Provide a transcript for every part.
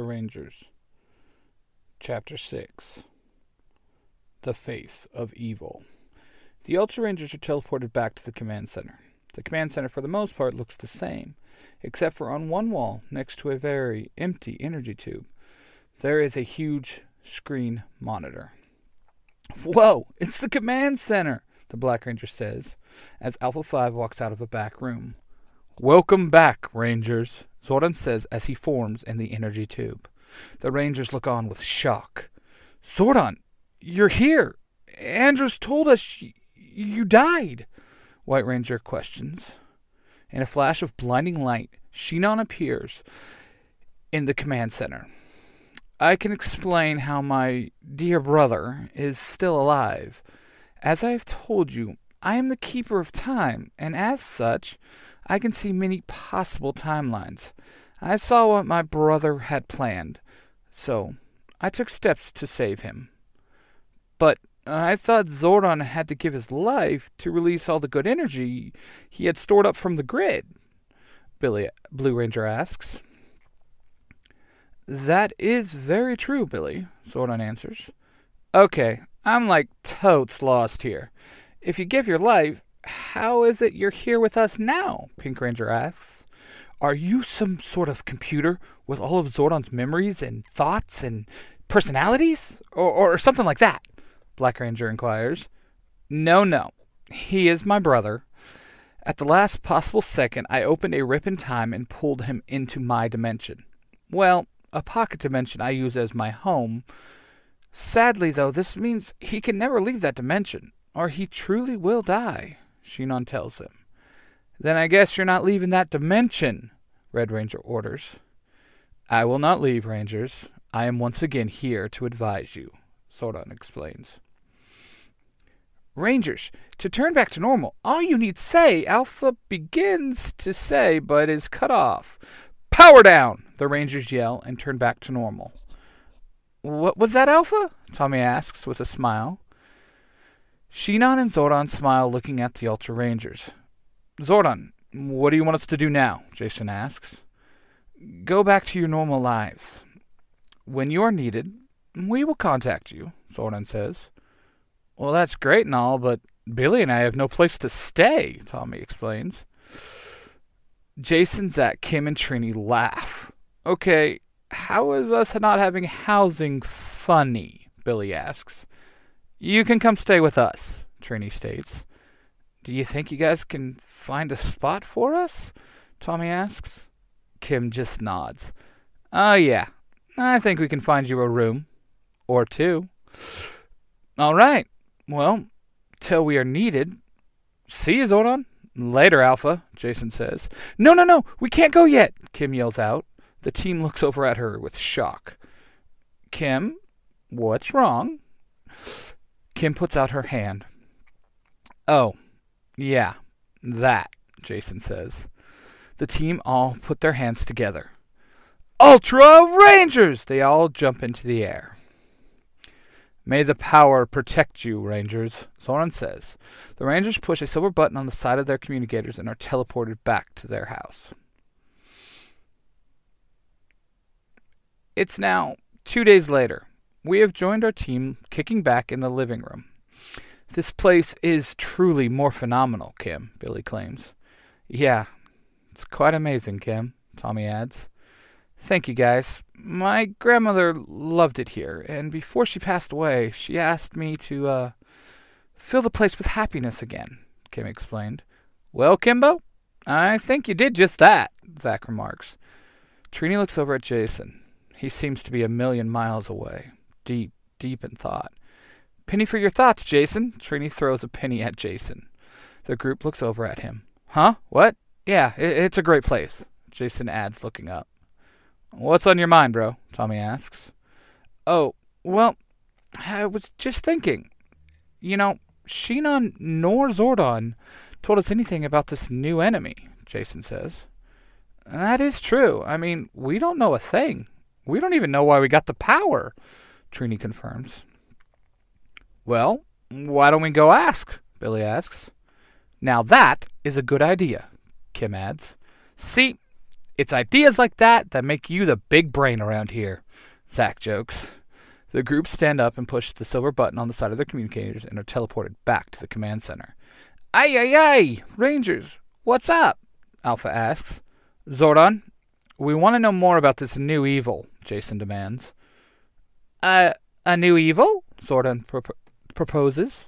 Ultra Rangers, Chapter 6 The Face of Evil. The Ultra Rangers are teleported back to the command center. The command center, for the most part, looks the same, except for on one wall, next to a very empty energy tube, there is a huge screen monitor. Whoa, it's the command center, the Black Ranger says, as Alpha 5 walks out of a back room. Welcome back, Rangers, Zordon says as he forms in the energy tube. The Rangers look on with shock. Zordon, you're here. Andros told us you died. White Ranger questions. In a flash of blinding light, Shinon appears in the command center. I can explain how my dear brother is still alive. As I have told you, I am the keeper of time, and as such, I can see many possible timelines. I saw what my brother had planned, so I took steps to save him. But I thought Zordon had to give his life to release all the good energy he had stored up from the grid. Billy Blue Ranger asks. That is very true, Billy, Zordon answers. Okay, I'm like totes lost here. If you give your life, how is it you're here with us now? Pink Ranger asks. Are you some sort of computer with all of Zordon's memories and thoughts and personalities? Or, or something like that? Black Ranger inquires. No, no. He is my brother. At the last possible second, I opened a rip in time and pulled him into my dimension. Well, a pocket dimension I use as my home. Sadly, though, this means he can never leave that dimension, or he truly will die, Shinon tells him. Then I guess you're not leaving that dimension, Red Ranger orders. I will not leave, Rangers. I am once again here to advise you, Zordon explains. Rangers, to turn back to normal, all you need say, Alpha begins to say, but is cut off. Power down! The Rangers yell and turn back to normal. What was that, Alpha? Tommy asks with a smile. Shinon and Zordon smile looking at the Ultra Rangers. Zordon, what do you want us to do now? Jason asks. Go back to your normal lives. When you are needed, we will contact you, Zordon says. Well, that's great and all, but Billy and I have no place to stay, Tommy explains. Jason, Zack, Kim, and Trini laugh. Okay, how is us not having housing funny? Billy asks. You can come stay with us, Trini states. Do you think you guys can find a spot for us? Tommy asks. Kim just nods. Oh, yeah. I think we can find you a room. Or two. All right. Well, till we are needed. See you, Zordon. Later, Alpha, Jason says. No, no, no. We can't go yet, Kim yells out. The team looks over at her with shock. Kim, what's wrong? Kim puts out her hand. Oh, yeah, that, Jason says. The team all put their hands together. Ultra Rangers! They all jump into the air. May the power protect you, Rangers, Zordon says. The Rangers push a silver button on the side of their communicators and are teleported back to their house. It's now two days later. We have joined our team kicking back in the living room. This place is truly more phenomenal, Kim, Billy claims. Yeah, it's quite amazing, Kim, Tommy adds. Thank you, guys. My grandmother loved it here, and before she passed away, she asked me to, uh, fill the place with happiness again, Kim explained. Well, Kimbo, I think you did just that, Zack remarks. Trini looks over at Jason. He seems to be a million miles away, deep, deep in thought. Penny for your thoughts, Jason. Trini throws a penny at Jason. The group looks over at him. Huh? What? Yeah, it, it's a great place, Jason adds, looking up. What's on your mind, bro? Tommy asks. Oh, well, I was just thinking. You know, Shinon nor Zordon told us anything about this new enemy, Jason says. That is true. I mean, we don't know a thing. We don't even know why we got the power, Trini confirms. Well, why don't we go ask? Billy asks. Now that is a good idea, Kim adds. See, It's ideas like that that make you the big brain around here, Zack jokes. The group stand up and push the silver button on the side of their communicators and are teleported back to the command center. Aye, aye, aye! Rangers, what's up? Alpha asks. Zordon, we want to know more about this new evil, Jason demands. Uh, a new evil? Zordon pro- proposes.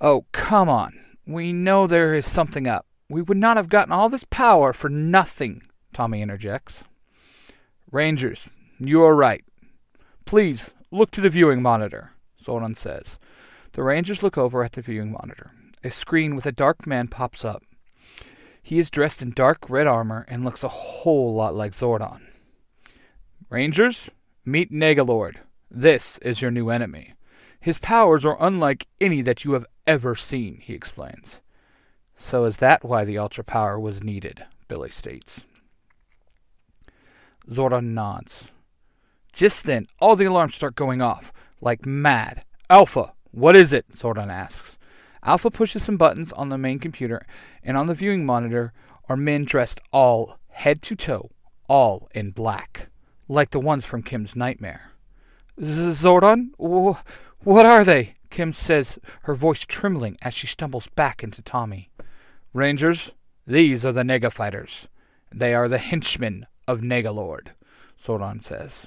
Oh, come on. We know there is something up. We would not have gotten all this power for nothing, Tommy interjects. Rangers, you are right. Please, look to the viewing monitor, Zordon says. The Rangers look over at the viewing monitor. A screen with a dark man pops up. He is dressed in dark red armor and looks a whole lot like Zordon. Rangers, meet Negalord. This is your new enemy. His powers are unlike any that you have ever seen, he explains. So is that why the Ultra Power was needed? Billy states. Zordon nods. Just then, all the alarms start going off, like mad. Alpha, what is it? Zordon asks. Alpha pushes some buttons on the main computer, and on the viewing monitor are men dressed all, head to toe, all in black, like the ones from Kim's nightmare. Zordon? What are they? Kim says, her voice trembling as she stumbles back into Tommy. Rangers, these are the Nega fighters. They are the henchmen of Negalord, Zordon says.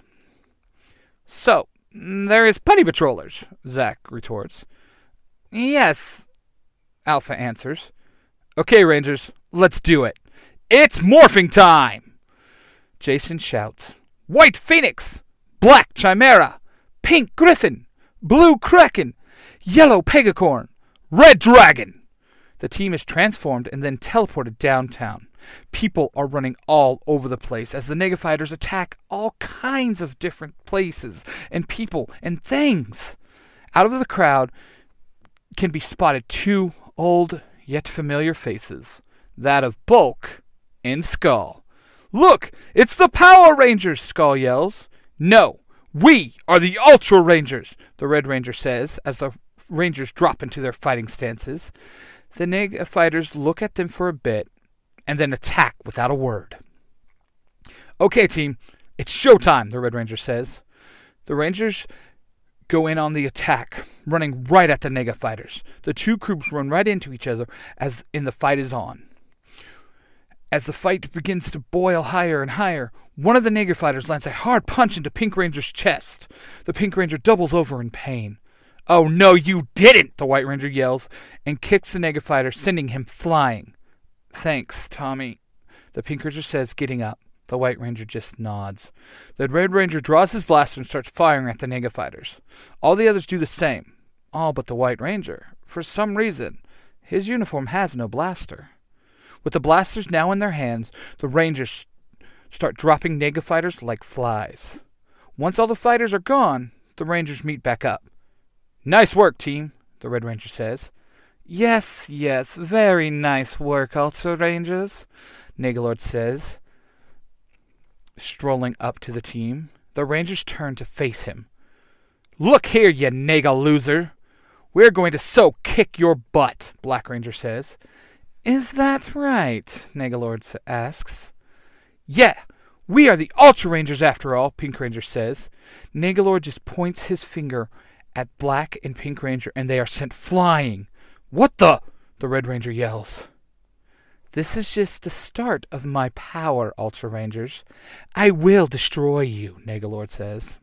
So, there is putty patrollers, Zack retorts. Yes, Alpha answers. Okay, Rangers, let's do it. It's morphing time! Jason shouts. White Phoenix! Black Chimera! Pink Griffin! Blue Kraken! Yellow Pegacorn! Red Dragon! The team is transformed and then teleported downtown. People are running all over the place as the Nega fighters attack all kinds of different places and people and things. Out of the crowd can be spotted two old yet familiar faces that of Bulk and Skull. Look, it's the Power Rangers, Skull yells. No, we are the Ultra Rangers, the Red Ranger says as the Rangers drop into their fighting stances. The Nega fighters look at them for a bit and then attack without a word. Okay, team, it's showtime, the Red Ranger says. The Rangers go in on the attack, running right at the Nega fighters. The two groups run right into each other as in the fight is on. As the fight begins to boil higher and higher, one of the Nega fighters lands a hard punch into Pink Ranger's chest. The Pink Ranger doubles over in pain. Oh no, you didn't! The White Ranger yells and kicks the Nega fighter, sending him flying. Thanks, Tommy, the Pink Ranger says, getting up. The White Ranger just nods. The Red Ranger draws his blaster and starts firing at the Nega fighters. All the others do the same. All but the White Ranger. For some reason, his uniform has no blaster. With the blasters now in their hands, the Rangers start dropping Nega fighters like flies. Once all the fighters are gone, the Rangers meet back up. Nice work, team, the Red Ranger says. Yes, yes, very nice work, Ultra Rangers, Negalord says, strolling up to the team. The Rangers turn to face him. Look here, you Nega loser! We're going to so kick your butt, Black Ranger says. Is that right? Negalord asks. Yeah, we are the Ultra Rangers after all, Pink Ranger says. Negalord just points his finger at Black and Pink Ranger, and they are sent flying. What the? The Red Ranger yells. This is just the start of my power, Ultra Rangers. I will destroy you, Negalord says.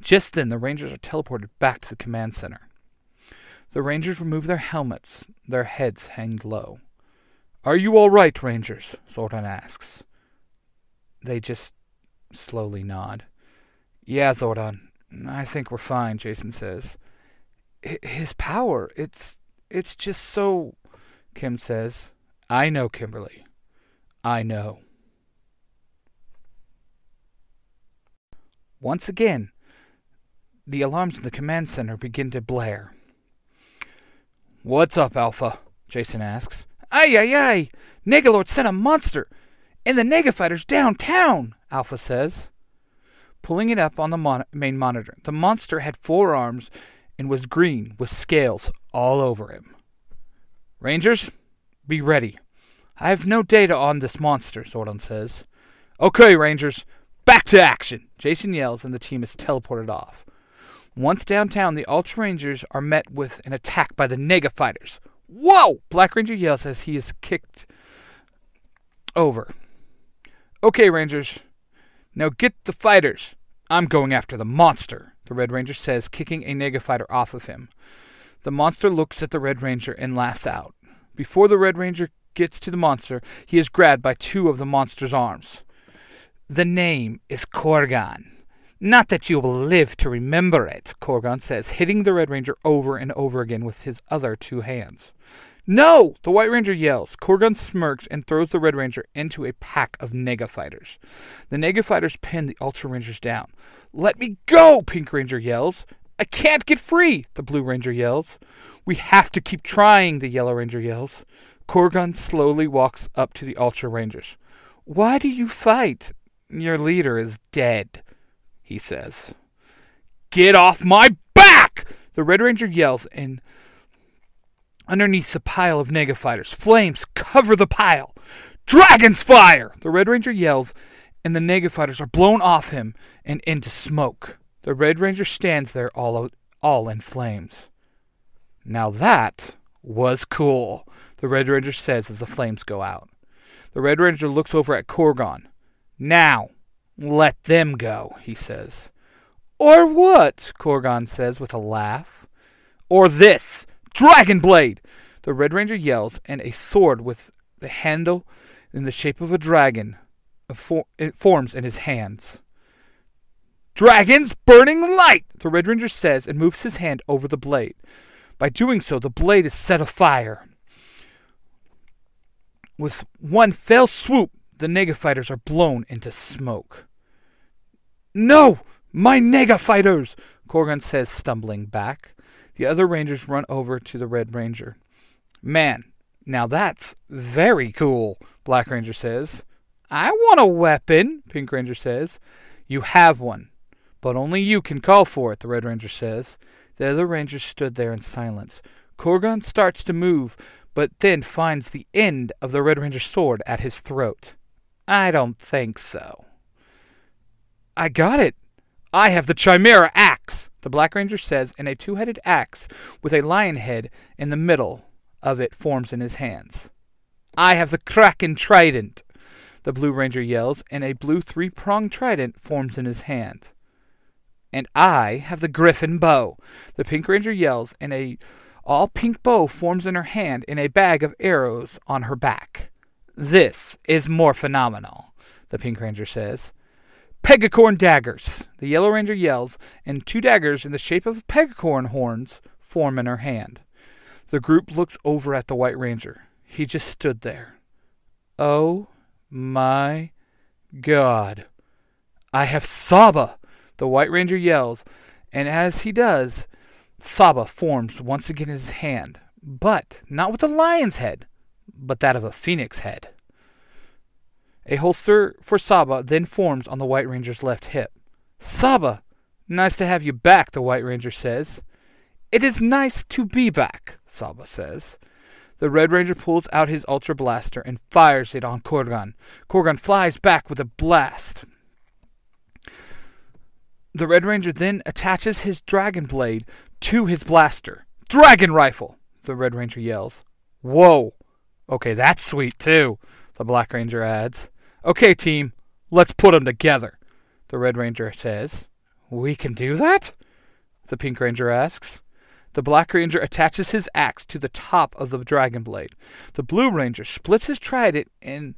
Just then, the Rangers are teleported back to the command center. The Rangers remove their helmets. Their heads hang low. Are you all right, Rangers? Zordon asks. They just slowly nod. Yeah, Zordon. I think we're fine, Jason says. His power, it's it's just so Kim says. I know, Kimberly. I know. Once again, the alarms in the command center begin to blare. What's up, Alpha? Jason asks. Aye, aye, aye! Negalord sent a monster! And the Nega fighters downtown! Alpha says. Pulling it up on the mon- main monitor, the monster had four arms and was green with scales all over him. Rangers, be ready. I have no data on this monster, Zordon says. Okay, Rangers, back to action, Jason yells, and the team is teleported off. Once downtown, the Ultra Rangers are met with an attack by the Nega Fighters. Whoa! Black Ranger yells as he is kicked over. Okay, Rangers, now get the fighters. I'm going after the monster, the Red Ranger says, kicking a Nega fighter off of him. The monster looks at the Red Ranger and laughs out. Before the Red Ranger gets to the monster, he is grabbed by two of the monster's arms. The name is Korgan. Not that you will live to remember it, Korgan says, hitting the Red Ranger over and over again with his other two hands. No! The White Ranger yells. Korgan smirks and throws the Red Ranger into a pack of Nega fighters. The Nega fighters pin the Ultra Rangers down. Let me go! Pink Ranger yells. I can't get free! The Blue Ranger yells. We have to keep trying, the Yellow Ranger yells. Korgan slowly walks up to the Ultra Rangers. Why do you fight? Your leader is dead, he says. Get off my back! The Red Ranger yells, and underneath the pile of Nega fighters, flames cover the pile. Dragon's fire! The Red Ranger yells, and the Nega fighters are blown off him and into smoke. The Red Ranger stands there all, all in flames. Now that was cool, the Red Ranger says as the flames go out. The Red Ranger looks over at Korgan. Now, let them go, he says. Or what? Korgan says with a laugh. Or this Dragon Blade! The Red Ranger yells, and a sword with the handle in the shape of a dragon forms in his hands. Dragon's burning light! The Red Ranger says and moves his hand over the blade. By doing so, the blade is set afire. With one fell swoop, the Nega fighters are blown into smoke. No! My Nega fighters! Korgan says, stumbling back. The other Rangers run over to the Red Ranger. Man, now that's very cool, Black Ranger says. I want a weapon, Pink Ranger says. You have one, but only you can call for it, the Red Ranger says. The other Rangers stood there in silence. Korgan starts to move, but then finds the end of the Red Ranger's sword at his throat. I don't think so. I got it. I have the Chimera axe, the Black Ranger says, and a two headed axe with a lion head in the middle of it forms in his hands. I have the Kraken trident, the Blue Ranger yells, and a blue three pronged trident forms in his hand. And I have the Griffin bow, the Pink Ranger yells, and a all pink bow forms in her hand and a bag of arrows on her back. This is more phenomenal, the Pink Ranger says. Pegacorn daggers, the Yellow Ranger yells, and two daggers in the shape of pegacorn horns form in her hand. The group looks over at the White Ranger. He just stood there. Oh my God. I have Saba! The White Ranger yells, and as he does, Saba forms once again in his hand, but not with a lion's head, but that of a phoenix head. A holster for Saba then forms on the White Ranger's left hip. Saba! Nice to have you back, the White Ranger says. It is nice to be back, Saba says. The Red Ranger pulls out his Ultra Blaster and fires it on Korgan. Korgan flies back with a blast. The Red Ranger then attaches his Dragon Blade to his blaster. Dragon Rifle! The Red Ranger yells. Whoa! Okay, that's sweet too, the Black Ranger adds. Okay, team, let's put 'em together, the Red Ranger says. We can do that? The Pink Ranger asks. The Black Ranger attaches his axe to the top of the Dragon Blade. The Blue Ranger splits his trident in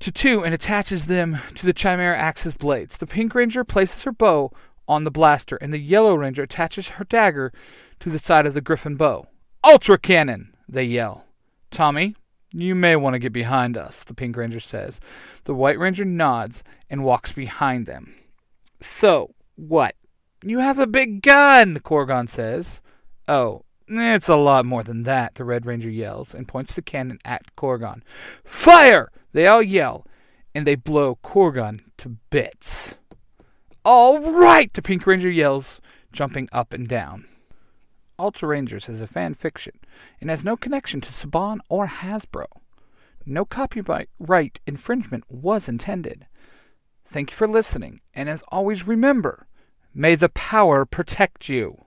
to two and attaches them to the Chimera Axe's blades. The Pink Ranger places her bow on the blaster, and the Yellow Ranger attaches her dagger to the side of the Griffin bow. Ultra Cannon! They yell. Tommy, you may want to get behind us, the Pink Ranger says. The White Ranger nods and walks behind them. So, what? You have a big gun, Korgan says. Oh, it's a lot more than that, the Red Ranger yells and points the cannon at Korgan. Fire! They all yell, and they blow Korgan to bits. All right, the Pink Ranger yells, jumping up and down. Ultra Rangers is a fan fiction and has no connection to Saban or Hasbro. No copyright infringement was intended. Thank you for listening, and as always, remember may the power protect you.